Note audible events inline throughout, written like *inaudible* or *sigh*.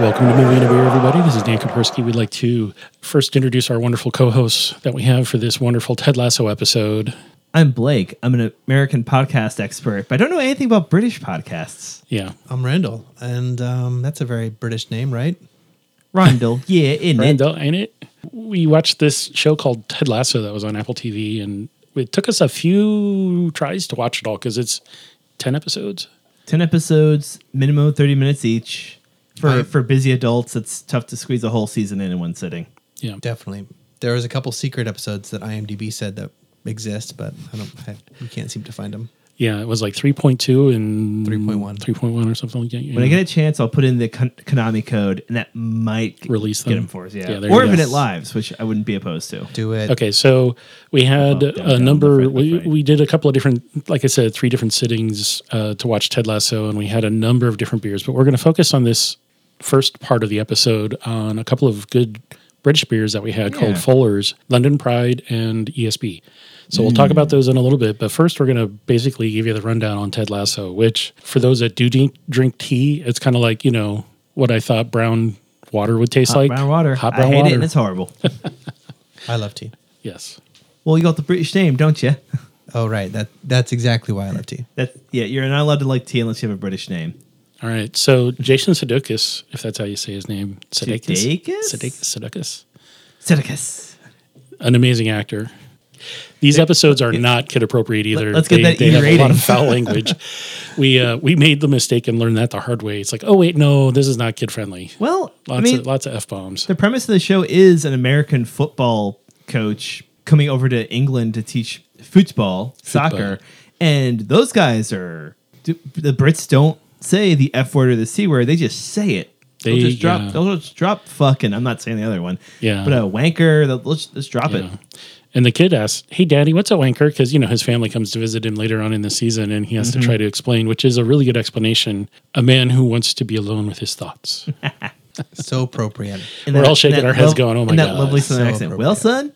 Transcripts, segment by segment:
Welcome to Movie and a Beer, everybody. This is Dan Kapersky. We'd like to first introduce our wonderful co-hosts that we have for this wonderful Ted Lasso episode. I'm Blake. I'm an American podcast expert, but I don't know anything about British podcasts. Yeah, I'm Randall, and um, that's a very British name, right? Randall, *laughs* yeah, in it. Randall, ain't it? We watched this show called Ted Lasso that was on Apple TV, and it took us a few tries to watch it all because it's ten episodes. Ten episodes, minimum thirty minutes each. For I- for busy adults, it's tough to squeeze a whole season in in one sitting. Yeah, Definitely. There was a couple secret episodes that IMDb said that exist, but I don't. I, you can't seem to find them. yeah. It was like three point two and 3.1. three point one or something like that. When I get a chance, I'll put in the Konami code, and that might Release them. get them. them for us. Yeah, Yeah, or you go. Infinite Lives, which I wouldn't be opposed to. Do it. Okay, so we had Oh, down, a number. left, we, left, we did a couple of different, like I said, three different sittings uh, to watch Ted Lasso, and we had a number of different beers. But we're going to focus on this first part of the episode on a couple of good British beers that we had Yeah. called Fuller's, London Pride, and ESB. So we'll talk mm. about those in a little bit. But first, we're going to basically give you the rundown on Ted Lasso, which for those that do drink, drink tea, it's kind of like you know what I thought brown water would taste Hot like. brown water. Hot brown I hate water. it, and it's horrible. *laughs* I love tea. yes. well, you got the British name, don't you? *laughs* Oh, right. That that's exactly why I love tea. That yeah, you're not allowed to like tea unless you have a British name. All right. So Jason Sudeikis, if that's how you say his name, Sudeikis, Sudeikis? Sudeikis, Sudeikis, an amazing actor. These episodes are not kid appropriate either. let's get they, that they have a lot of foul language. we uh, we made the mistake and learned that the hard way. It's like, oh wait, no, this is not kid friendly. Well, Lots I mean, of lots of f bombs. the premise of the show is an American football coach coming over to England to teach football, soccer, and those guys are the Brits don't say the F word or the C word; they just say it. They'll just drop. yeah. They'll just drop fucking. I'm not saying the other one. Yeah. but a wanker. they'll- Let's let's drop it. And the kid asks, "Hey, Daddy, what's a wanker?" Because you know his family comes to visit him later on in the season, and he has Mm-hmm. to try to explain, which is a really good explanation. A man who wants to be alone with his thoughts. *laughs* So appropriate. In We're all shaking our heads going, "Oh my in that God, lovely southern so accent. Well, son,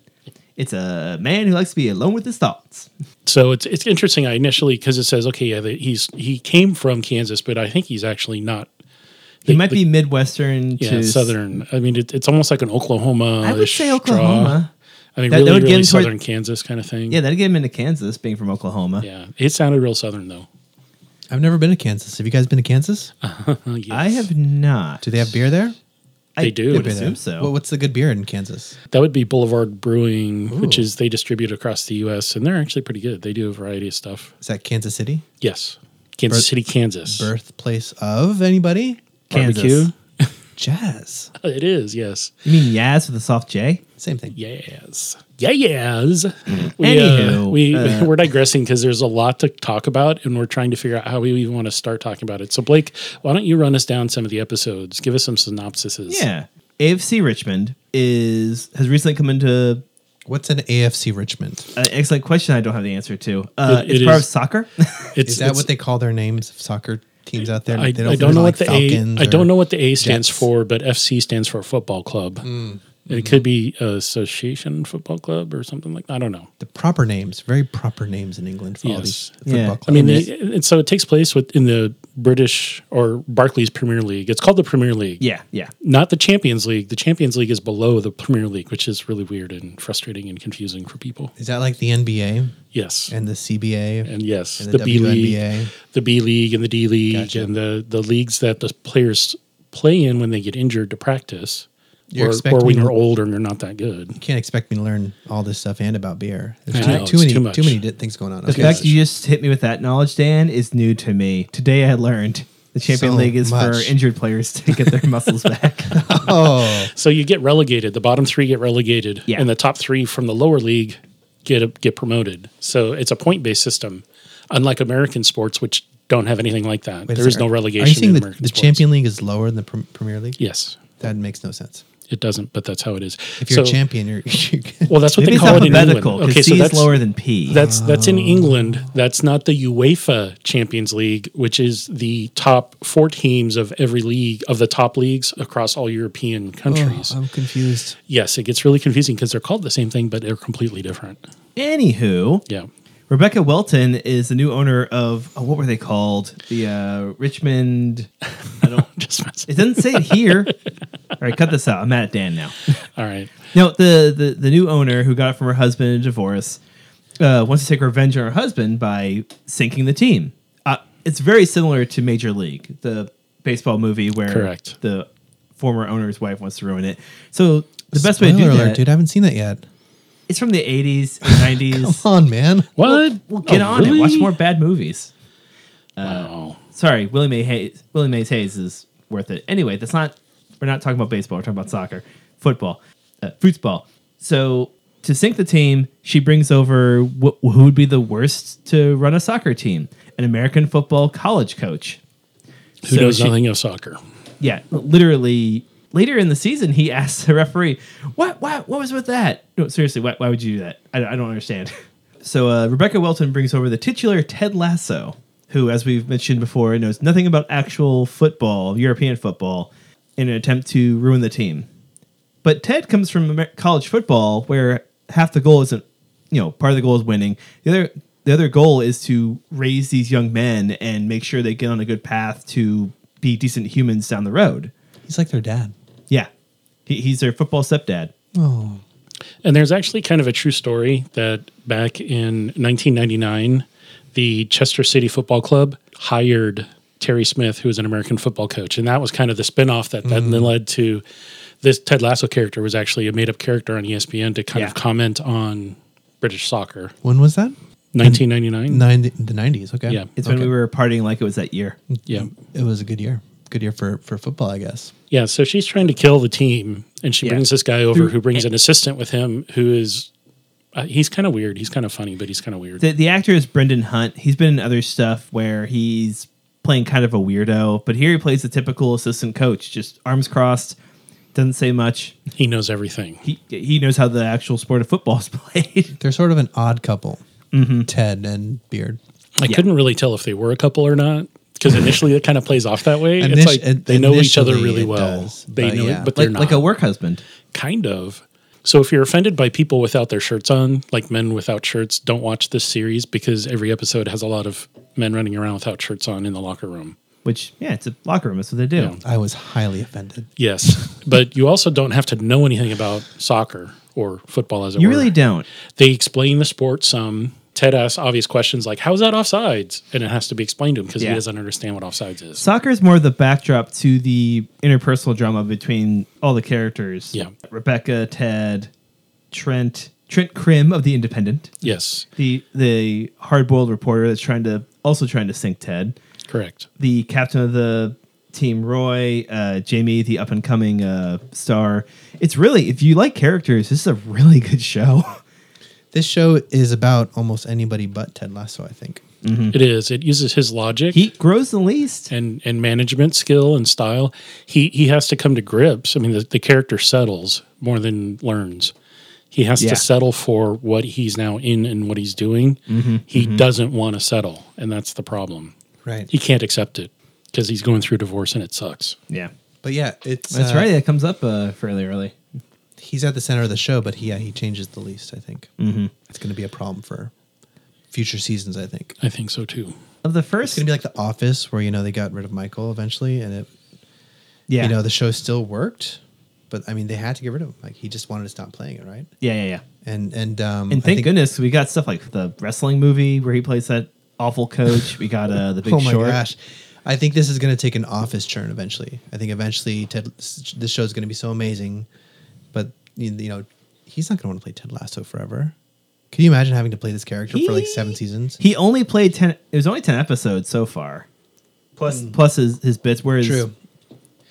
it's a man who likes to be alone with his thoughts. So it's it's interesting. I initially because it says okay, yeah, he's he came from Kansas, but I think he's actually not. He The- might the- be midwestern yeah to southern. I mean, it, it's almost like an Oklahoma. I would say Oklahoma. I mean, That- that really, would get really him toward- southern Kansas kind of thing. Yeah, that'd get him into Kansas, being from Oklahoma. yeah. It sounded real southern though. I've never been to Kansas. Have you guys been to Kansas? Uh, *laughs* yes. I have not. Do they have beer there? They I do. would assume there. so. What, what's the good beer in Kansas? That would be Boulevard Brewing, which is they distribute across the U.S. and they're actually pretty good. They do a variety of stuff. Is that Kansas City? Yes, Kansas Birth- City, Kansas. Birthplace of anybody? Barbecue. Jazz. It is. Yes. you mean Yaz with a soft J? Same thing. Yes. Yeah, yes. We, Anywho, uh, we uh, *laughs* we're digressing because there's a lot to talk about, and we're trying to figure out how we even want to start talking about it. So, Blake, why don't you run us down some of the episodes? Give us some synopsises. Yeah. AFC Richmond is has recently come into What's an AFC Richmond? an excellent question I don't have the answer to. Uh, It- it's it part is- of soccer. *laughs* it's Is that it's- what they call their names soccer teams out there? I, They I don't know what the A. Falcons I don't know what the A stands Jets. for, but FC stands for football club. Mm, And It could be Association Football Club or something like. I don't know. The proper names, very proper names in England for all these football Yeah. clubs. I mean, And they, and so it takes place with, in the British or Barclays Premier League. It's called the Premier League. yeah, yeah. not the Champions League. The Champions League is below the Premier League, which is really weird and frustrating and confusing for people. is that like the NBA Yes. and the CBA? And yes, and the, the B League, the B League, and the D League, Gotcha. and the, the leagues that the players play in when they get injured to practice, You're or, or when you're to- old and you're not that good. You can't expect me to learn all this stuff and about beer. There's too, know, too many too much. too many things going on. The Okay. fact you just hit me with that knowledge, Dan, is new to me. Today I learned the Champion So League is for injured players to get their *laughs* muscles back. oh, So you get relegated. The bottom three get relegated, Yeah. and the top three from the lower league get get promoted. So it's a point based system, unlike American sports, which don't have anything like that. wait a there is second. no relegation Are you saying in the, American the. Champion League is lower than the Pr- Premier League? Yes, That makes no sense. It doesn't, but that's how it is. If you're So- a champion, you're, *laughs* you're well, that's what they call it in England. Okay, so C that's lower than P. That's that's Oh. in England. That's not the UEFA Champions League, which is the top four teams of every league of the top leagues across all European oh, countries. Oh, I'm confused. yes, it gets really confusing because they're called the same thing, but they're completely different. Anywho, Yeah. Rebecca Welton is the new owner of oh, what were they called? The uh, Richmond. I don't. *laughs* Just mess- It doesn't say it here. All right, cut this out. I'm mad at Dan now. *laughs* All right. No, the, the the new owner who got it from her husband in a divorce uh, wants to take revenge on her husband by sinking the team. Uh, it's very similar to Major League, the baseball movie where Correct. the former owner's wife wants to ruin it. So the best way to do alert, that, dude. I haven't seen that yet. It's from the 80s and 90s. Come on, man. What? Well, get Oh, on it. Watch more bad movies. Wow. Sorry, Willie May Hayes. Willie Mays Hayes is worth it. Anyway, that's not. We're not talking about baseball. We're talking about soccer, football, uh, football. So to sink the team, she brings over wh- who would be the worst to run a soccer team? An American football college coach. Who So knows she- nothing of soccer? Yeah, literally. Later in the season, he *laughs* asked the referee, "What? What? What was with that? No, seriously, why, why would you do that? I, I don't understand." *laughs* So uh, Rebecca Welton brings over the titular Ted Lasso, who, as we've mentioned before, knows nothing about actual football, European football, in an attempt to ruin the team. But Ted comes from Amer- college football, where half the goal isn't, you know, part of the goal is winning. The other, the other goal is to raise these young men and make sure they get on a good path to be decent humans down the road. He's like their dad. Yeah, he, he's their football stepdad. Oh, And there's actually kind of a true story that back in 1999, the Chester City Football Club hired Terry Smith, who was an American football coach. And that was kind of the spinoff that, that then led to this Ted Lasso character was actually a made up character on ESPN to kind Yeah. of comment on British soccer. when was that? 1999? 90, the nineties. Okay. Yeah. It's when we were partying like it was that year. Yeah. It was a good year. Good year for for football, I guess. Yeah, so she's trying to kill the team, and she Yeah. brings this guy over Who- who brings an assistant with him who is. Uh, he's kind of weird. He's kind of funny, but he's kind of weird. The, the actor is Brendan Hunt. He's been in other stuff where he's playing kind of a weirdo, but here he plays the typical assistant coach, just arms crossed, doesn't say much. he knows everything. He he knows how the actual sport of football is *laughs* played. They're sort of an odd couple. Mm-hmm. Ted and Beard. I couldn't really tell if they were a couple or not because initially it kind of plays off that way. it's like it- they know each other really well. does, they but know, yeah. it, but they're like not like a work husband. kind of. So if you're offended by people without their shirts on, like men without shirts, don't watch this series because every episode has a lot of men running around without shirts on in the locker room. Which yeah, it's a locker room. That's what they do. Yeah. I was highly offended. Yes, but you also don't have to know anything about soccer or football as it You were. really don't. they explain the sport some. Ted asks obvious questions like, "How's that offsides?" and it has to be explained to him because Yeah. he doesn't understand what offsides is. Soccer is more the backdrop to the interpersonal drama between all the characters. Yeah. Rebecca, Ted, Trent, Trent Crimm of the Independent, Yes, the the hard boiled reporter that's trying to also trying to sink Ted, correct. the captain of the team, Roy, uh, Jamie, the up and coming uh, star. It's really if you like characters, this is a really good show. *laughs* This show is about almost anybody but Ted Lasso, I think. It is. It uses his logic. he grows the least. and and management skill and style. He he has to come to grips. I mean, the, the character settles more than learns. He has Yeah. to settle for what he's now in and what he's doing. he doesn't want to settle, and that's the problem. Right. He can't accept it because he's going through divorce and it sucks. Yeah, But yeah, it's that's uh, right. That comes up uh, fairly early. He's at the center of the show, but he, yeah, he changes the least. I think mm-hmm. it's going to be a problem for future seasons. I think I think so too. Of the first, it's going to be like The Office, where you know they got rid of Michael eventually, and it yeah, you know the show still worked, but I mean they had to get rid of him. Like he just wanted to stop playing it, right? yeah, yeah, yeah. And and um, And thank think- goodness we got stuff like the wrestling movie where he plays that awful coach. We got uh, the *laughs* Big oh my Short. gosh. I think this is going to take an office churn eventually. I think eventually Ted, this show is going to be so amazing, but you you know, he's not going to want to play Ted Lasso forever. Can you imagine having to play this character for like seven seasons? He only played ten. It was only ten episodes so far, plus plus his, his bits. Whereas True.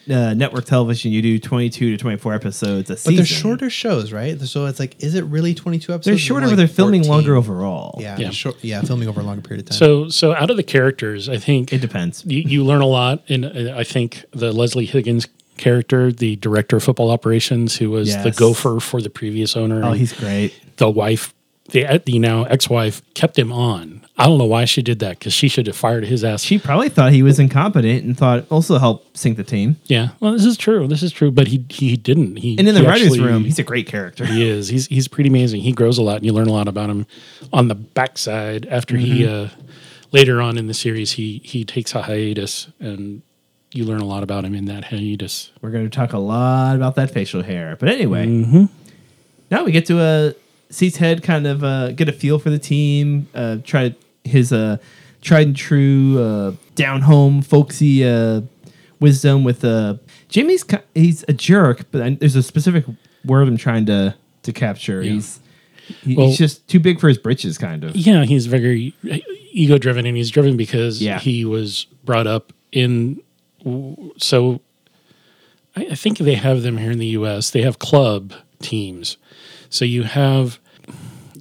uh, network television, you do twenty two to twenty four episodes a But season. But they're shorter shows, right? So it's like, is it really twenty two episodes? They're shorter, like but they're filming 14? longer overall. Yeah, Yeah. short, yeah, filming over a longer period of time. So so out of the characters, I think it depends. you, you learn a lot. And uh, I think the Leslie Higgins character, the director of football operations, who was the gopher for the previous owner, Oh, he's great. the wife the the now ex-wife kept him on. I don't know why she did that because she should have fired his ass. She probably thought he was incompetent and thought also help sink the team. yeah, well, this is true. This is true, but he he didn't. He And in the writers' actually- room, he's a great character. He is. He's he's pretty amazing. He grows a lot, and you learn a lot about him on the backside. After he uh, later on in the series, he he takes a hiatus, and you learn a lot about him in that hiatus. We're going to talk a lot about that facial hair. But anyway, Mm-hmm. now we get to uh, see Ted kind of uh, get a feel for the team, uh, try his uh, tried and true uh, down home folksy uh, wisdom with uh, ki- He's a jerk, but I, there's a specific word I'm trying to to capture. He's he- Well- he's just too big for his britches, kind of. Yeah, he's very ego driven, and he's driven because Yeah. he was brought up in. So, I, I think they have them here in the U.S. They have club teams. So you have,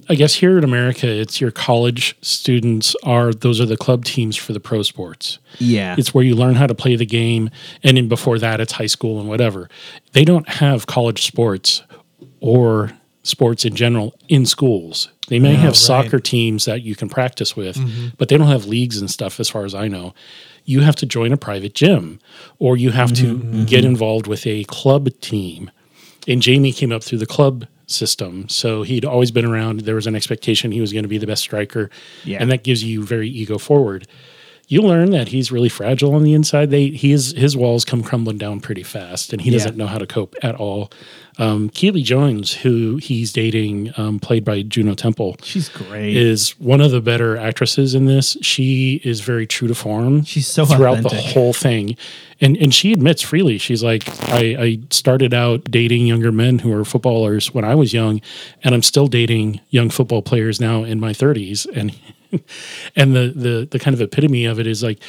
I guess here in America, it's your college students are those are the club teams for the pro sports. Yeah, It's where you learn how to play the game, and then before that, it's high school and whatever. They don't have college sports or sports in general in schools. They may have right. soccer teams that you can practice with, mm-hmm. but they don't have leagues and stuff, as far as I know. You have to join a private gym, or you have to mm-hmm. get involved with a club team. And Jamie came up through the club system, so he'd always been around. There was an expectation he was going to be the best striker, Yeah. and that gives you very ego forward you learn that he's really fragile on the inside. They he is his walls come crumbling down pretty fast, and he Yeah. doesn't know how to cope at all. Um, Keeley Jones, who he's dating, um, played by Juno Temple, she's great. is one of the better actresses in this. She is very true to form. She's so throughout the whole thing, and and she admits freely. She's like, I, I started out dating younger men who are footballers when I was young, and I'm still dating young football players now in my 30s, and *laughs* and the the the kind of epitome of it is like.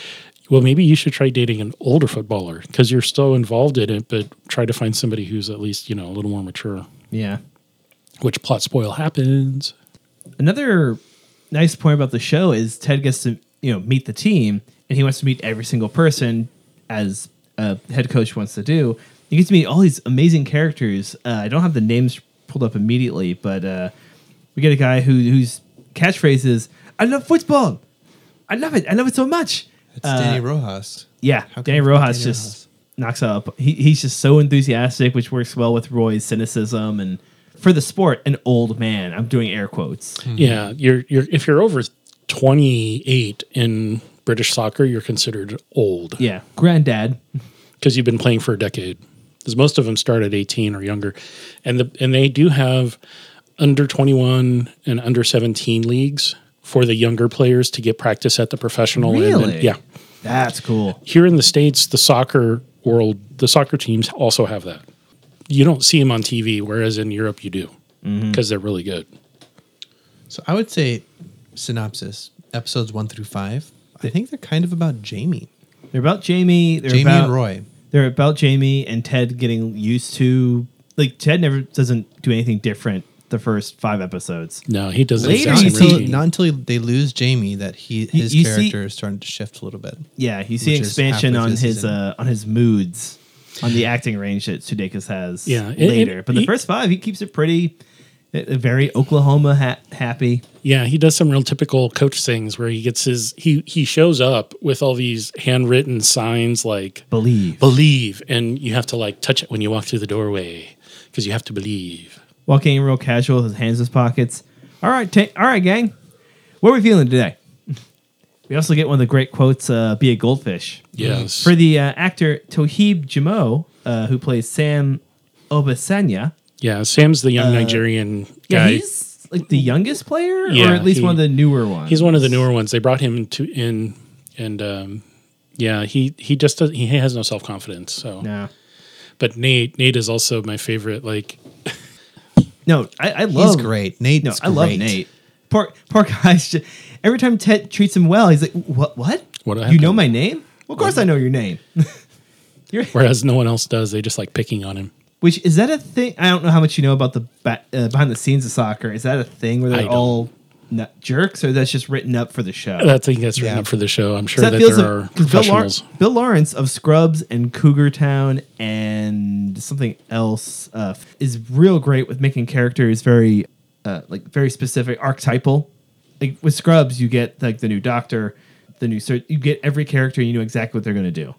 Well, maybe you should try dating an older footballer because you're still involved in it, but try to find somebody who's at least, you know, a little more mature, yeah. which plot spoil happens. another nice point about the show is Ted gets to you know meet the team, and he wants to meet every single person as a head coach wants to do. You get to meet all these amazing characters. Uh, I don't have the names pulled up immediately, but uh, we get a guy who whose catchphrase is "I love football. I love it. I love it so much." It's Uh, Danny Rojas. Yeah, Danny Rojas Danny just Rojas? knocks up. He, he's just so enthusiastic, which works well with Roy's cynicism and for the sport, an old man. I'm doing air quotes. Yeah, you're you're if you're over 28 in British soccer, you're considered old Yeah, granddad. because you've been playing for a decade. Because most of them start at 18 or younger, and the and they do have under 21 and under 17 leagues for the younger players to get practice at the professional. and then- Really? yeah. That's cool. Here in the states, the soccer world, the soccer teams also have that. You don't see them on TV, whereas in Europe you do mm-hmm. because they're really good. So I would say synopsis episodes one through five. I think they're kind of about Jamie, They're about Jamie. They're Jamie about, and Roy. They're about Jamie and Ted getting used to like Ted never doesn't do anything different the first five episodes. No, he doesn't. Later exact you see- Until, not until they lose Jamie that he his you see- character is starting to shift a little bit. Yeah, you see expansion on his uh, on his moods, on the acting range that Sudeikis has. Yeah, and- later. and but the he- first five, he keeps it pretty, uh, very Oklahoma ha- happy. Yeah, he does some real typical coach things where he gets his he he shows up with all these handwritten signs like Believe. believe and you have to like touch it when you walk through the doorway because you have to believe. Walking in real casual with his hands in his pockets. All right, ta- all right, gang. What are we feeling today? *laughs* We also get one of the great quotes, uh, be a goldfish. Yes. For the uh, actor Toheeb Jimoh, uh, who plays Sam Obisanya. yeah, Sam's the young Nigerian Uh, Yeah, guy. he's like the youngest player, or Yeah, at least he- one of the newer ones. He's one of the newer ones. They brought him to in and um yeah, he he just does, he has no self-confidence. So No, but Nate Nate is also my favorite like no, I, I love He's great. Nate. No, I love Nate. Poor, poor guy's *laughs* just, every time Ted treats him well, he's like, "What? What? What you know my name? Well, of course I know your name." *laughs* Whereas no one else does. They just like picking on him. which is that a thing? I don't know how much you know about the ba- uh, behind the scenes of soccer. Is that a thing where they're all nut jerks, or that's just written up for the show? I think that's written Yeah. up for the show. I'm sure So that, feels there like- are 'cause Bill, Lar- professionals. Bill Lawrence of Scrubs and Cougar Town and something else uh, is real great with making characters very uh, like very specific, archetypal. Like with Scrubs, you get like the new Doctor, the new sur- you get every character, and you know exactly what they're going to do.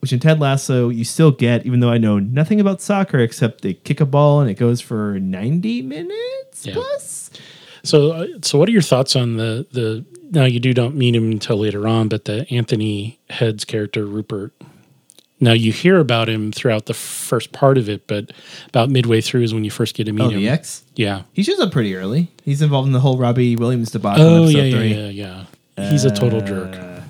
Which in Ted Lasso, you still get, even though I know nothing about soccer except they kick a ball and it goes for ninety minutes Yeah. plus. So, uh, so what are your thoughts on the the? Now you do don't meet him until later on, but the Anthony Heads character Rupert. Now you hear about him throughout the first part of it, but about midway through is when you first get to meet Oh, him. the X. Yeah. He shows up pretty early. He's involved in the whole Robbie Williams debacle. Oh in yeah, yeah, three. yeah, yeah. He's a total jerk. Uh,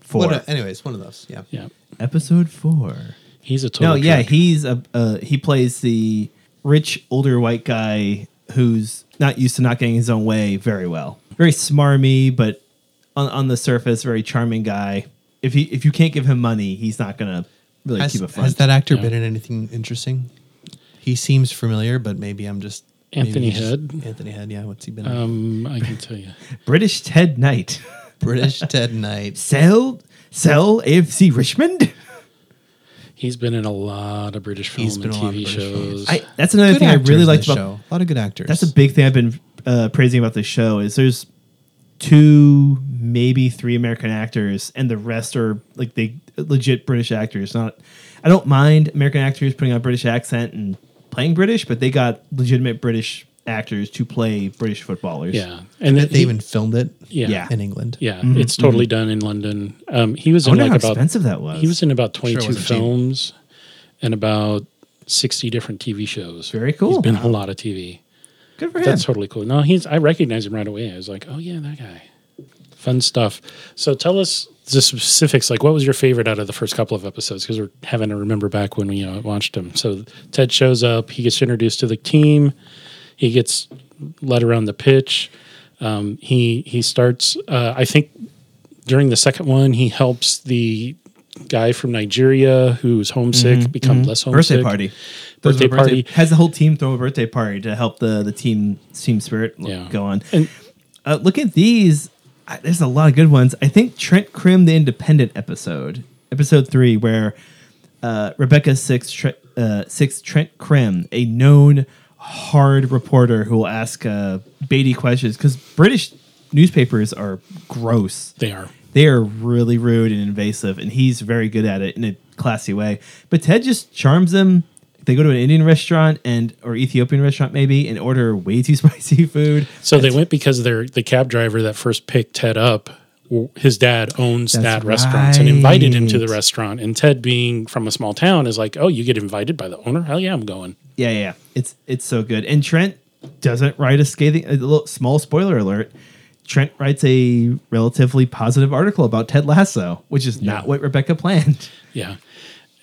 Four. What a- anyways, one of those. Yeah. Yeah. episode four. He's a total. No, yeah, he's a uh, he plays the rich older white guy who's not used to not getting his own way very well. Very smarmy, but on, on the surface, very charming guy. If he if you can't give him money, he's not gonna really Has, keep it fun. has that actor Yeah. been in anything interesting? He seems familiar, but maybe I'm just Anthony he's Head? Anthony Head, yeah. What's he been? in? Um, I can tell you. *laughs* British Ted Knight. British Ted Knight. Sell sell AFC Richmond. He's been in a lot of British film He's and been in a lot of TV British shows. I, that's another Good thing I really liked about show. A lot of good actors. That's a big thing I've been uh, praising about this show is there's two, maybe three American actors, and the rest are like they legit British actors. Not, I don't mind American actors putting on a British accent and playing British, but they got legitimate British actors to play British footballers. yeah, and They he- even filmed it yeah, Yeah. in England. yeah, it's totally done in London. Um, he was I in wonder like how about expensive that was. he was in about twenty two wasn't cheap. films and about sixty different TV shows. Very cool. He's been in a lot of TV. good for him. That's totally cool. No, he's I recognize him right away. I was like, oh yeah, that guy. Fun stuff. So tell us the specifics. Like, what was your favorite out of the first couple of episodes? Because we're having to remember back when we uh, watched them. So Ted shows up. He gets introduced to the team. He gets led around the pitch. Um, he he starts. Uh, I think during the second one, he helps the guy from Nigeria who's homesick become less homesick. birthday party. Birthday party. has the whole team throw a birthday party to help the the team team spirit Yeah. go on. And uh, look at these. I, there's a lot of good ones. I think Trent Crimm, the Independent episode, episode three, where uh, Rebecca Six, Tre- uh, Six Trent Crimm, a known hard reporter who will ask uh, baity questions because British newspapers are gross. they are. They are really rude and invasive, and he's very good at it in a classy way. But Ted just charms them. They go to an Indian restaurant and or Ethiopian restaurant maybe and order way too *laughs* spicy food. So they went because they're the cab driver that first picked Ted up. His dad owns That's that restaurant and invited him to the restaurant. And Ted, being from a small town, is like, "Oh, you get invited by the owner? Hell yeah, I'm going." Yeah, yeah, yeah. It's it's so good. And Trent doesn't write a scathing a little small spoiler alert. Trent writes a relatively positive article about Ted Lasso, which is not what Rebecca planned. Yeah,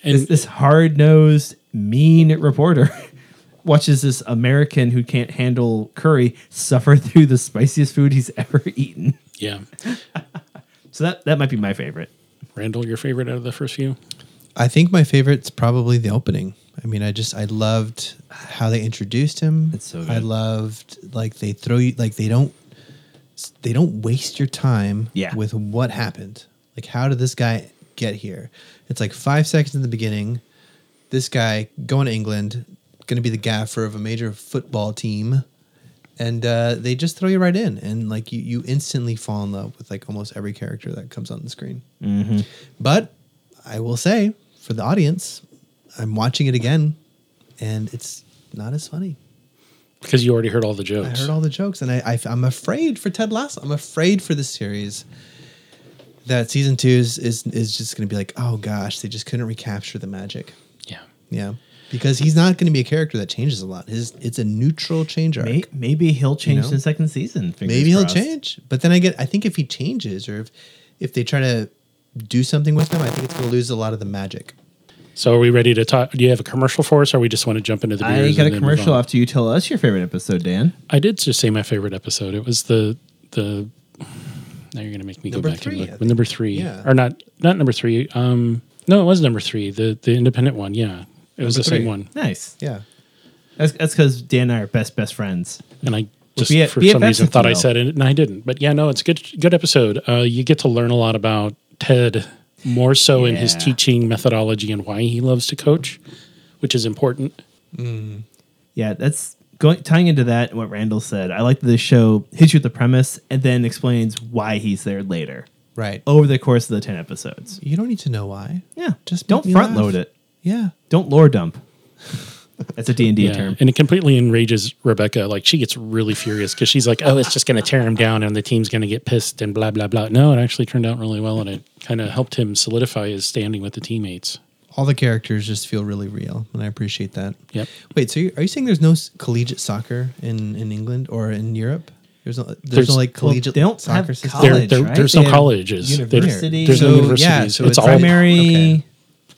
This, this hard nosed, mean reporter *laughs* watches this American who can't handle curry suffer through the spiciest food he's ever eaten. Yeah, *laughs* So that that might be my favorite. Randall, your favorite out of the first few? I think my favorite's probably the opening. I mean, I just I loved how they introduced him. It's so good. I loved like they throw you like they don't they don't waste your time Yeah. with what happened. Like how did this guy get here? It's like 5 seconds in the beginning. This guy going to England, going to be the gaffer of a major football team. And uh, they just throw you right in, and like you, you instantly fall in love with like almost every character that comes on the screen. But I will say, for the audience, I'm watching it again, and it's not as funny. Because you already heard all the jokes I heard all the jokes, and I, I am afraid for Ted Lasso. I'm afraid for the series that season two is is, is just going to be like, oh gosh, they just couldn't recapture the magic. yeah, Yeah, because he's not going to be a character that changes a lot. His it's a neutral change arc. May, maybe he'll change know? in the second season. fingers Maybe he'll change, but then I get. I think if he changes, or if if they try to do something with him, I think it's going to lose a lot of the magic. So are we ready to talk? Do you have a commercial for us, or we just want to jump into the beers? I and got a then commercial after you tell us your favorite episode, Dan. I did just say my favorite episode. It was the the. Now you're gonna make me Number go back three, and look. think. Number three, Yeah. or not? Not number three. Um, no, it was number three. The the independent one. Yeah, it was Number the same one. Nice. Yeah. That's that's because Dan and I are best best friends. and I just be for be some reason thought I though. said it, and I didn't. But yeah, no, it's a good good episode. Uh, you get to learn a lot about Ted more so in his Yeah. teaching methodology and why he loves to coach, which is important. Yeah, that's going tying into that and what Randall said, I like that the show hits you with the premise and then explains why he's there later Right. over the course of the ten episodes. You don't need to know why. Yeah, Just don't make me front laugh. load it. Yeah. Don't lore dump. That's a D and D Yeah, term. and it completely enrages Rebecca. Like she gets really furious because she's like, "Oh, it's just going to tear him down, and the team's going to get pissed, and blah blah blah." No, it actually turned out really well, and it kind of helped him solidify his standing with the teammates. All the characters just feel really real, and I appreciate that. Yep. Wait, so are you saying there's no collegiate soccer in, in England or in Europe? There's no there's, There's- no like Well, collegiate they don't soccer have system. There, College, there- right? there's no have colleges. There- university. there's no universities. yeah, so it's, it's all like- Primary. okay.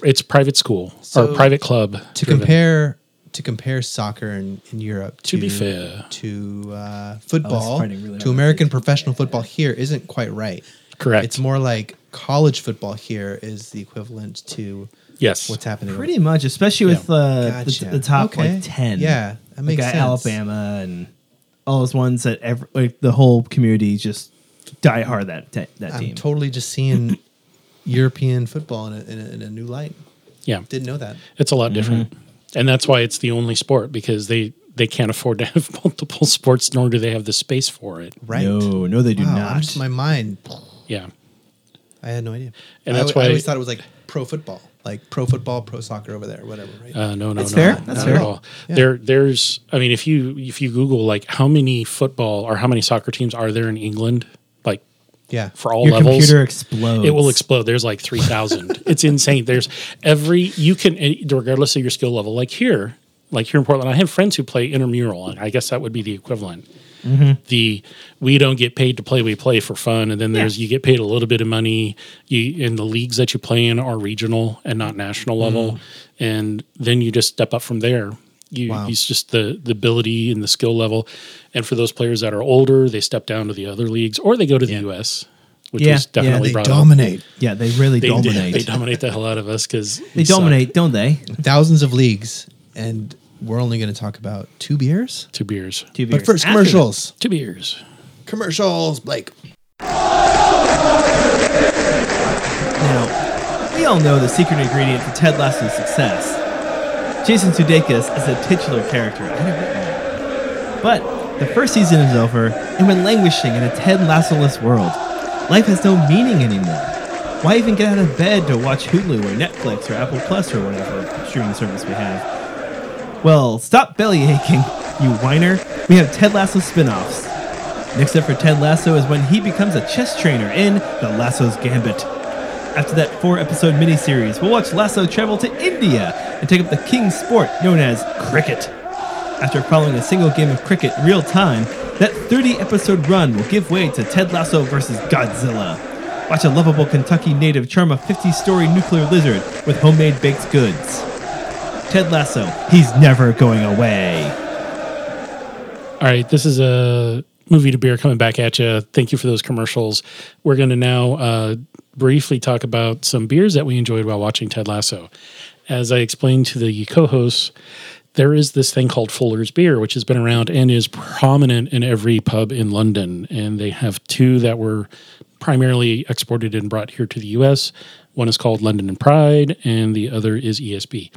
It's private school So, or private club. to driven. compare to compare soccer in, in Europe To to, be fair. to uh, football fighting really to hard. American professional football here isn't quite right. Correct. It's more like college football here is the equivalent to yes. what's happening. Pretty much, especially with uh, Gotcha. the, the top Okay. like ten. Yeah, that makes like, uh, sense. Alabama and all those ones that every, like the whole community just die hard that te- that I'm team. totally just seeing European football in a, in, a, in a new light. yeah. Didn't know that. It's a lot different, and that's why it's the only sport because they they can't afford to have *laughs* multiple sports, nor do they have the space for it. Right? No, no, they do wow, not. just, my mind. Yeah. I had no idea. And that's al- I why- always thought it was like pro football, like pro football, pro soccer over there, whatever. Right? Uh, no, no, That's no, fair. not That's at fair. all. Yeah. There, there's. I mean, if you if you Google like how many football or how many soccer teams are there in England, like yeah. for all Your levels, computer explodes. it will explode. There's like three thousand. *laughs* it's insane. There's every you can eh, regardless of your skill level. Like here, like here in Portland, I have friends who play intramural, and I guess that would be the equivalent. Mm-hmm. The we don't get paid to play; we play for fun, and then there's you get paid a little bit of money. You in the leagues that you play in are regional and not national level, and then you just step up from there. You, Wow. It's just the the ability and the skill level, and for those players that are older, they step down to the other leagues or they go to the U.S., which Yeah, was yeah, definitely they brought up dominate Yeah, they really they, dominate. They dominate the hell out of us because *laughs* They dominate, don't they? thousands of leagues, and we're only going to talk about two beers. Two beers. Two beers. But beers. first, After commercials. Two beers. Commercials, Blake. Now, we all know the secret ingredient to Ted Lasso's success. Jason Sudeikis is a titular character. I. But the first season is over, and we're languishing in a Ted Lasso-less world. Life has no meaning anymore. Why even get out of bed to watch Hulu or Netflix or Apple Plus or whatever streaming service we have? Well, stop belly aching, you whiner. We have Ted Lasso spin-offs. Next up for Ted Lasso is when he becomes a chess trainer in The Lasso's Gambit. After that four episode miniseries, we'll watch Lasso travel to India and take up the king's sport known as cricket. After following a single game of cricket real time, that 30 episode run will give way to Ted Lasso versus Godzilla. Watch a lovable Kentucky native charm a 50 story nuclear lizard with homemade baked goods. Ted Lasso, he's never going away. All right, this is a movie to beer coming back at you. Thank you for those commercials. We're going to now uh, briefly talk about some beers that we enjoyed while watching Ted Lasso. As I explained to the co-hosts, there is this thing called Fuller's Beer, which has been around and is prominent in every pub in London. And they have two that were primarily exported and brought here to the U.S. One is called London and Pride, and the other is ESB.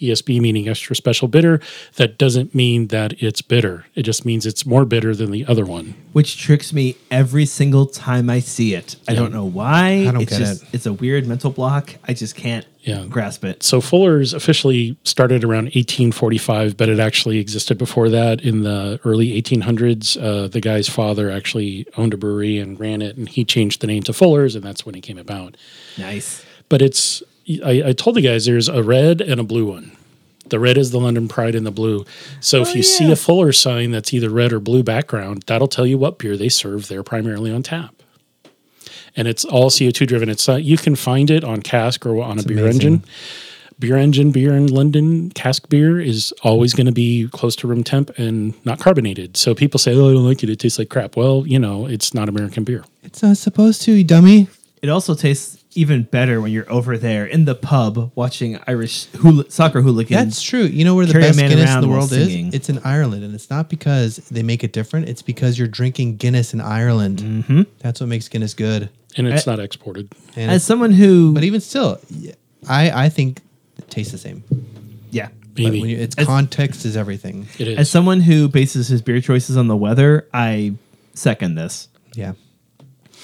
ESB meaning extra special bitter. That doesn't mean that it's bitter. It just means it's more bitter than the other one. which tricks me every single time I see it. I don't know why. I don't it's get just it. it's a weird mental block. I just can't Yeah. grasp it. So Fuller's officially started around 1845, but it actually existed before that in the early 1800s. Uh, the guy's father actually owned a brewery and ran it, and he changed the name to Fuller's, and that's when it came about. Nice. But it's I, I told the guys there's a red and a blue one. The red is the London Pride and the blue. So if Oh, you see a Fuller sign that's either red or blue background, that'll tell you what beer they serve there primarily on tap. And it's all CO2 driven. It's uh, you can find it on cask or on a beer amazing. engine. Beer engine beer in London cask beer is always going to be close to room temp and not carbonated. So people say, "Oh, I don't like it. It tastes like crap." Well, you know, it's not American beer. It's not supposed to, you dummy. It also tastes even better when you're over there in the pub watching Irish hool- soccer hooligans. That's true. You know where the best Guinness in the world is? It's in Ireland, and it's not because they make it different. It's because you're drinking Guinness in Ireland. Mm-hmm. That's what makes Guinness good. And it's I- not exported. And As someone who, but even still, I I think it tastes the same. yeah, But Maybe. when you, it's As- context is everything. It is. As someone who bases his beer choices on the weather, I second this. Yeah.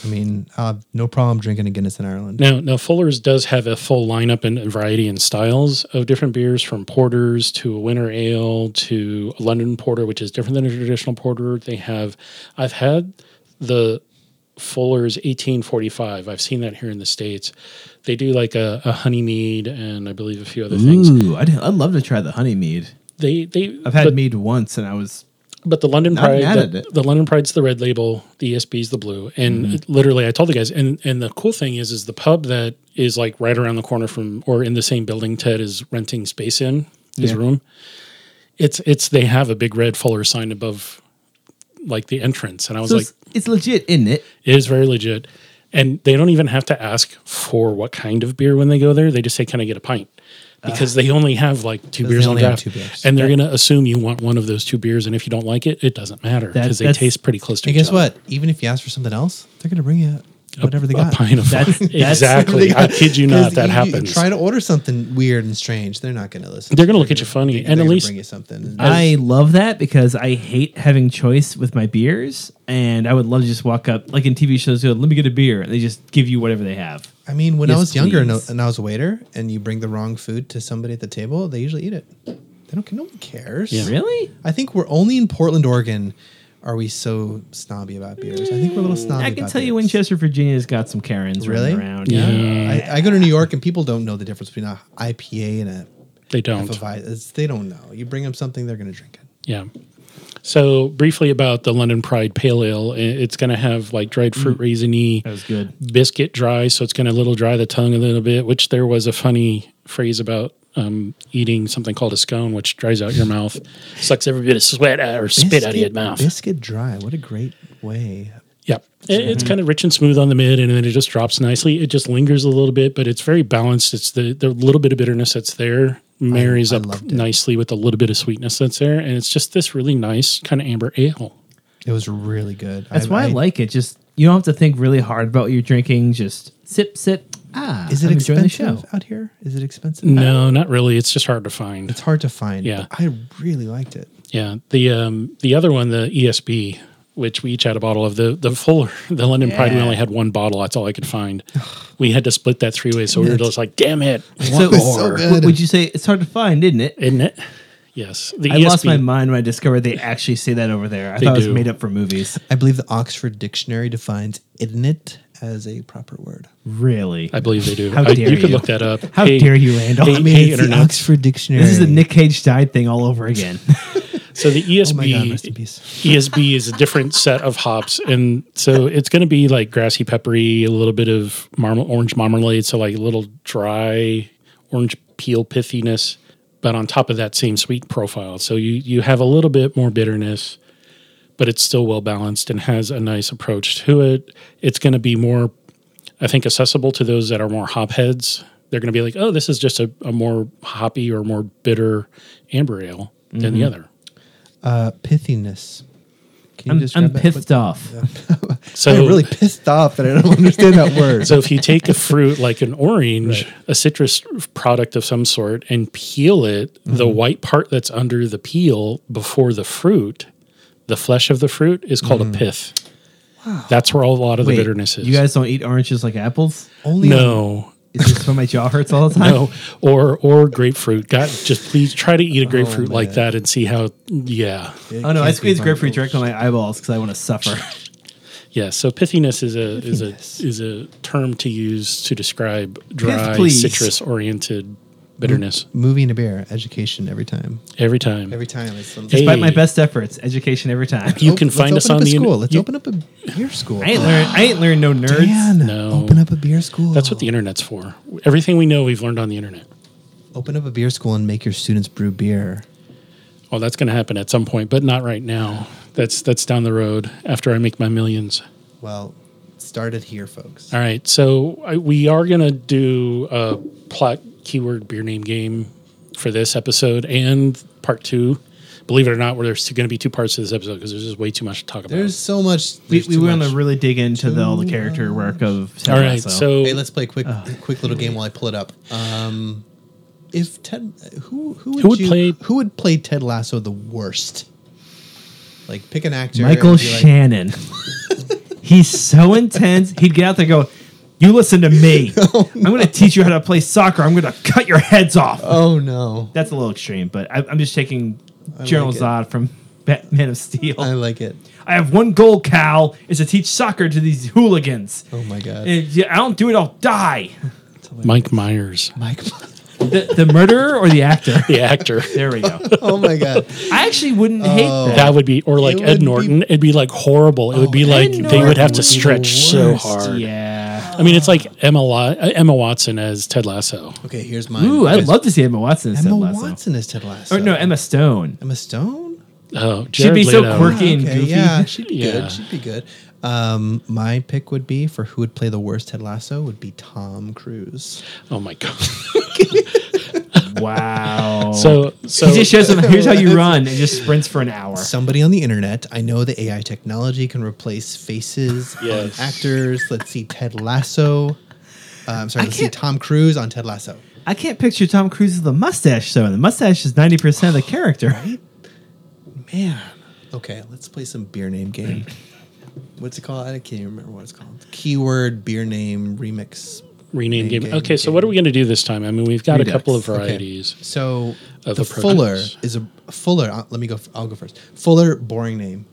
I mean, uh, no problem drinking a Guinness in Ireland. Now, now Fuller's does have a full lineup and variety and styles of different beers, from porters to a winter ale to a London porter, which is different than a traditional porter. They have, I've had the Fuller's 1845. I've seen that here in the states. They do like a, a honey mead and I believe a few other things. Ooh, I'd, I'd love to try the honey mead. They they I've had but, mead once, and I was but the London Not Pride the, the London Pride's the red label, the ESB's the blue, and Mm-hmm. literally I told the guys, and and the cool thing is is the pub that is like right around the corner from or in the same building Ted is renting space in his Yeah. room. It's it's they have a big red Fuller sign above like the entrance, and I was so like, it's, it's legit, isn't it? it is very legit. And they don't even have to ask for what kind of beer when they go there. They just say, "Can I get a pint?" Because they only have like two beers on only have draft, two beers. and they're going to assume you want one of those two beers. And if you don't like it, it doesn't matter That- because they taste pretty close to And each guess other. what? Even if you ask for something else, they're going to bring you whatever they A got. pint of That's- that's- *laughs* exactly. I kid you *laughs* 'Cause not, that you- happens. You try to order something weird and strange, they're not going to listen. They're gonna look at you funny, and at least- bring you something. I love that because I hate having choice with my beers, and I would love to just walk up, like in TV shows, go, let me get a beer, and they just give you whatever they have. I mean, when I Yes, was younger and, please. and I was a waiter, and you bring the wrong food to somebody at the table, they usually eat it. They don't. No one cares. Yeah. Really? I think we're only in Portland, Oregon. Are we so snobby about beers? I think we're a little snobby. I can about tell you. Winchester, Virginia's got some Karens Really? running around. Yeah. I, I go to New York and people don't know the difference between a IPA and a They don't. FFI. It's, they don't know. You bring them something, they're going to drink it. Yeah. So briefly about the London Pride Pale Ale, it's going to have like dried fruit raisiny, That was good. biscuit dry, so it's going to little dry the tongue a little bit. Which there was a funny phrase about um, eating something called a scone, which dries out your mouth, *laughs* sucks every bit of sweat out or spit out of your mouth. Biscuit dry. What a great way. Yeah, It- it's kind of rich and smooth on the mid, and then it just drops nicely. It just lingers a little bit, but it's very balanced. It's the the little bit of bitterness that's there marries I up nicely with a little bit of sweetness that's there, and it's just this really nice kind of amber ale. It was really good. That's why I, like it. Just you don't have to think really hard about what you're drinking. Just sip, sip. Ah, Is it I'm enjoying the expensive show. out here? Is it expensive? No, not really. It's just hard to find. It's hard to find. Yeah. but I really liked it. Yeah, the um the other one, the ESB, which we each had a bottle of the the Fuller, the London Pride. We only had one bottle. That's all I could find. we had to split that three ways, so we were just like, "Damn it, So, one so more." good. would you say it's hard to find, isn't it? isn't it? Yes, the I lost my mind when I discovered they actually say that over there. I They thought it was made up for movies. I believe the Oxford Dictionary defines idn't it" as a proper word. Really? I believe they do. How I- dare you could you. look that up. How dare you, Randall? Hey, I I mean, hey, it's the. Oxford Dictionary. This is the Nick Cage died thing all over again. *laughs* So the ESB, Oh God, rest in peace. *laughs* ESB is a different set of hops, and so it's going to be like grassy, peppery, a little bit of marmal- orange marmalade, so like a little dry orange peel pithiness, but on top of that same sweet profile. So you you have a little bit more bitterness, but it's still well balanced and has a nice approach to it. It's going to be more, I think, accessible to those that are more hop heads. They're going to be like, oh, this is just a, a more hoppy or more bitter amber ale than the mm-hmm. other. Uh, pithiness. Can you I'm, describe I'm that? pissed off. *laughs* So I'm really pissed off that I don't understand that word. So if you take a fruit like an orange, a citrus product of some sort, and peel it, the Mm-hmm. white part that's under the peel before the fruit, the flesh of the fruit is called a pith. Wow. That's where all, a lot of Mm. Wait, the bitterness is. You guys don't eat oranges like apples? Only on- no, Is this why my jaw hurts all the time? no, or or grapefruit. God, just please try to eat a oh, grapefruit like that and see how. Yeah, it Oh no, I squeeze grapefruit directly on my eyeballs because I want to suffer. *laughs* yeah. So pithiness is a is a is a term to use to describe dry please. citrus oriented bitterness Movie and a beer, education every time. every time. Every time. It's Hey. Despite my best efforts, education every time. You can Let's find us open on a the school. internet. Let's You- open up a beer school. I ain't learned. I ain't learned no nerds. Dan, No. open up a beer school. That's what the internet's for. Everything we know, we've learned on the internet. open up a beer school and make your students brew beer. Well, that's going to happen at some point, but not right now. That's that's down the road after I make my millions. Well, start it here, folks. All right, so I, we are going to do a plot keyword beer name game for this episode and part two. Believe it or not, where there's going to be two parts to this episode because there's just way too much to talk about. There's so much. We, there's we too want to really dig into the, all the character work of Ted All right, Lasso. so Hey, let's play a quick, quick little game while I pull it up. Um, if Ted, who who would, Who would you, play- who would play Ted Lasso the worst? Like pick an actor. Michael and like, Shannon. *laughs* He's so intense. He'd get out there and go, You listen to me. *laughs* Oh, I'm going to teach you how to play soccer. I'm going to cut your heads off. Oh no, That's a little extreme, but I, I'm just taking General like. Zod from Batman of Steel. I like it. I have one goal, Cal, is to teach soccer to these hooligans. Oh my god, And if I don't do it, I'll die. Mike Myers, Mike. The, the murderer or the actor? *laughs* the actor. There we go. Oh my god. I actually wouldn't hate oh. that. That would be, or like It would Ed be- Norton. It'd be like horrible. It would be Oh, like Ed they would have Norton to would be the stretch so hard. yeah. I mean, it's like Emma Lo- uh, Emma Watson as Ted Lasso. Okay, here's mine. Ooh, I'd Guys, love to see Emma Watson as Emma Ted Lasso. Watson is Ted Lasso. Or no, Emma Stone. Emma Stone. Oh, She'd Jared be so Leto. quirky. and goofy. Yeah, *laughs* she'd be Yeah. good. She'd be good. Um, my pick would be for who would play the worst Ted Lasso would be Tom Cruise. Oh my god. *laughs* *laughs* Wow. So so he just shows them here's how you *laughs* run and just sprints for an hour. Somebody on the internet. I know the AI technology can replace faces Yes. on actors. Let's see Ted Lasso. Uh, I'm sorry. I Let's see Tom Cruise on Ted Lasso. I can't picture Tom Cruise with a mustache though, and the mustache is ninety percent of the *sighs* character. Right? Man. Okay, let's play some beer name game. *clears throat* What's it called? I can't even remember what it's called. Keyword beer name remix. Rename game. game, Okay, so what are we going to do this time? I mean, we've got Redux. a couple of Okay. varieties. So Of the approaches. Fuller is a Fuller. uh, let me go. I'll go first. Fuller, boring name.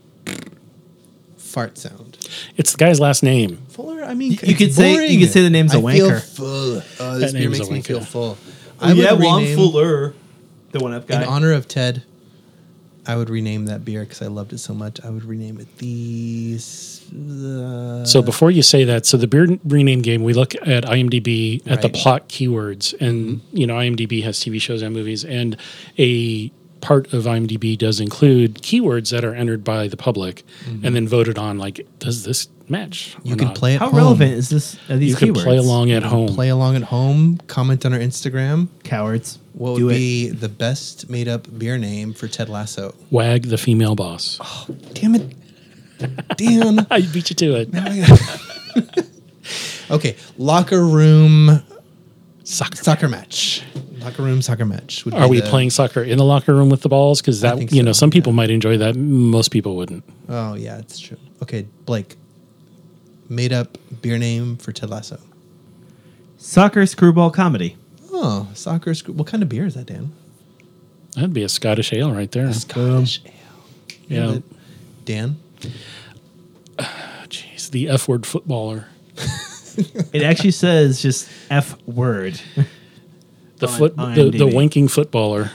Fart sound. It's the guy's last name. Fuller. I mean, You it's could say- you could say the name's a I feel wanker. full. Oh, this That beer name's makes me feel full. I yeah, well, I'm rename- Fuller, the one up guy. In honor of Ted, I would rename that beer because I loved it so much. I would rename it the. Uh, So before you say that, so the beer rename game, we look at IMDb at the plot keywords, and you know IMDb has TV shows and movies, and a part of IMDb does include keywords that are entered by the public mm-hmm. and then voted on. Like, does this match? you can not? play at How home. relevant is this? Are these You can play along at home. Play along at home. Comment on our Instagram. cowards. What Do would it. be the best made up beer name for Ted Lasso? Wag the female boss. Oh, Damn it. Dan. *laughs* I beat you to it. *laughs* Okay, locker room Soccer. soccer match. Locker room soccer match. Are we the- playing soccer in the locker room with the balls? Because that think you know, some people might enjoy that. Most people wouldn't. Oh yeah, it's true. Okay, Blake. Made up beer name for Ted Lasso. Soccer screwball comedy. Oh, soccer. Sc- what kind of beer is that, Dan? That'd be a Scottish ale right there. Scottish ale. Yeah. Nailed. Dan. *sighs* Jeez, the F word footballer. *laughs* It actually says just F word. The On foot, the, the winking footballer.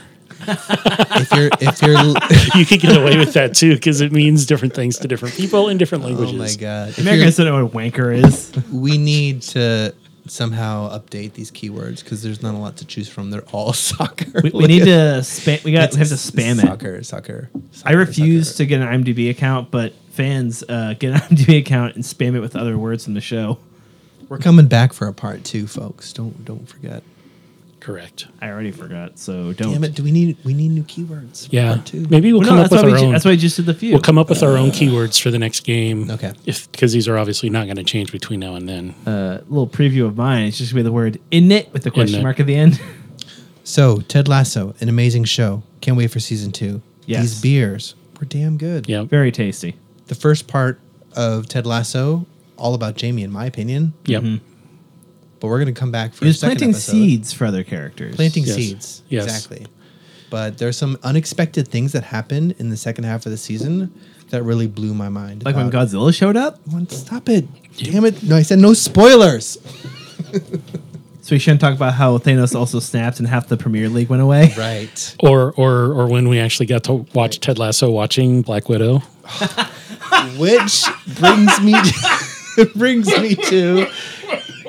If you're if you're *laughs* You could get away with that too, because it means different things to different people in different languages. Oh my god. If Americans you're- don't know what a wanker is. we need to somehow update these keywords because there's not a lot to choose from. They're all *laughs* soccer. We, we need to *laughs* spam. We got we have to spam it. Soccer, soccer. I refuse soccer. to get an IMDb account, but fans uh, get an IMDb account and spam it with other words from the show. We're coming back for a part two, folks. Don't don't forget. Correct. I already forgot, so don't. Damn it! Do we need we need new keywords? for Yeah. part two. Maybe we'll Well, come no, up that's, with why we our ju- own. that's why I just did the few. We'll come up with our own keywords for the next game. Okay. If because these are obviously not going to change between now and then. uh, little preview of mine. It's just gonna be the word in it with the question it. mark at the end. *laughs* So Ted Lasso, an amazing show. Can't wait for season two. Yes. These beers were damn good. Yeah. Very tasty. The first part of Ted Lasso, all about Jamie, in my opinion. Yep. Mm-hmm. But we're gonna come back for He was a second planting episode. seeds for other characters. Planting Yes. seeds. Yes. Exactly. But there's some unexpected things that happen in the second half of the season that really blew my mind. like when Godzilla showed up. Stop it! Damn it! No, I said no spoilers. *laughs* So we shouldn't talk about how Thanos also snapped and half the Premier League went away. Right. Or or or when we actually got to watch Ted Lasso watching Black Widow. *laughs* Which brings me *laughs* brings me to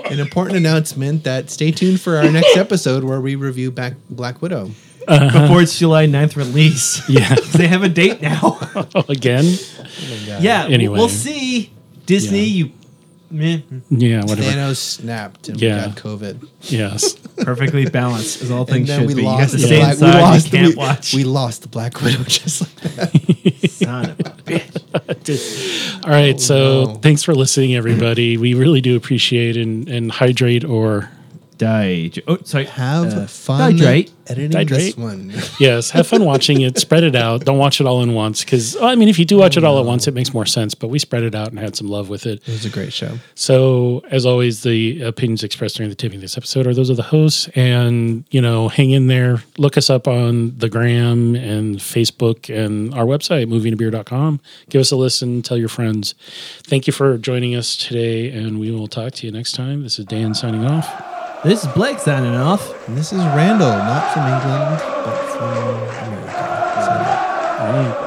an important announcement that stay tuned for our next episode where we review back Black Widow. Uh-huh. Before its July 9th release. *laughs* Yeah. *laughs* they have a date now. Oh, again. yeah. Anyway. We'll see. Disney, Yeah. you meh, Yeah. Whatever. Thanos snapped and Yeah. we got COVID. Yes. perfectly balanced as all things should we be. You have lost to the stay black. We lost. you can't we, watch. we lost the Black Widow just like that. Son of a bitch. *laughs* All right. Oh, so Oh, no. thanks for listening, everybody. We really do appreciate and and hydrate or Dihydrate. Oh, sorry. Have Uh, fun Hydrate. editing Hydrate. this one. *laughs* Yes, have fun watching it. Spread it out. Don't watch it all in once because I mean, if you do watch it all at once, it makes more sense. But we spread it out and had some love with it. It was a great show. So, as always, the opinions expressed during the taping of this episode are those of the hosts. And, you know, hang in there. Look us up on the gram and Facebook and our website, movingtobeer.com. Give us a listen. Tell your friends. Thank you for joining us today. And we will talk to you next time. This is Dan signing off. This is Blake signing off. And this is Randall, not from England, but from America. So, All right.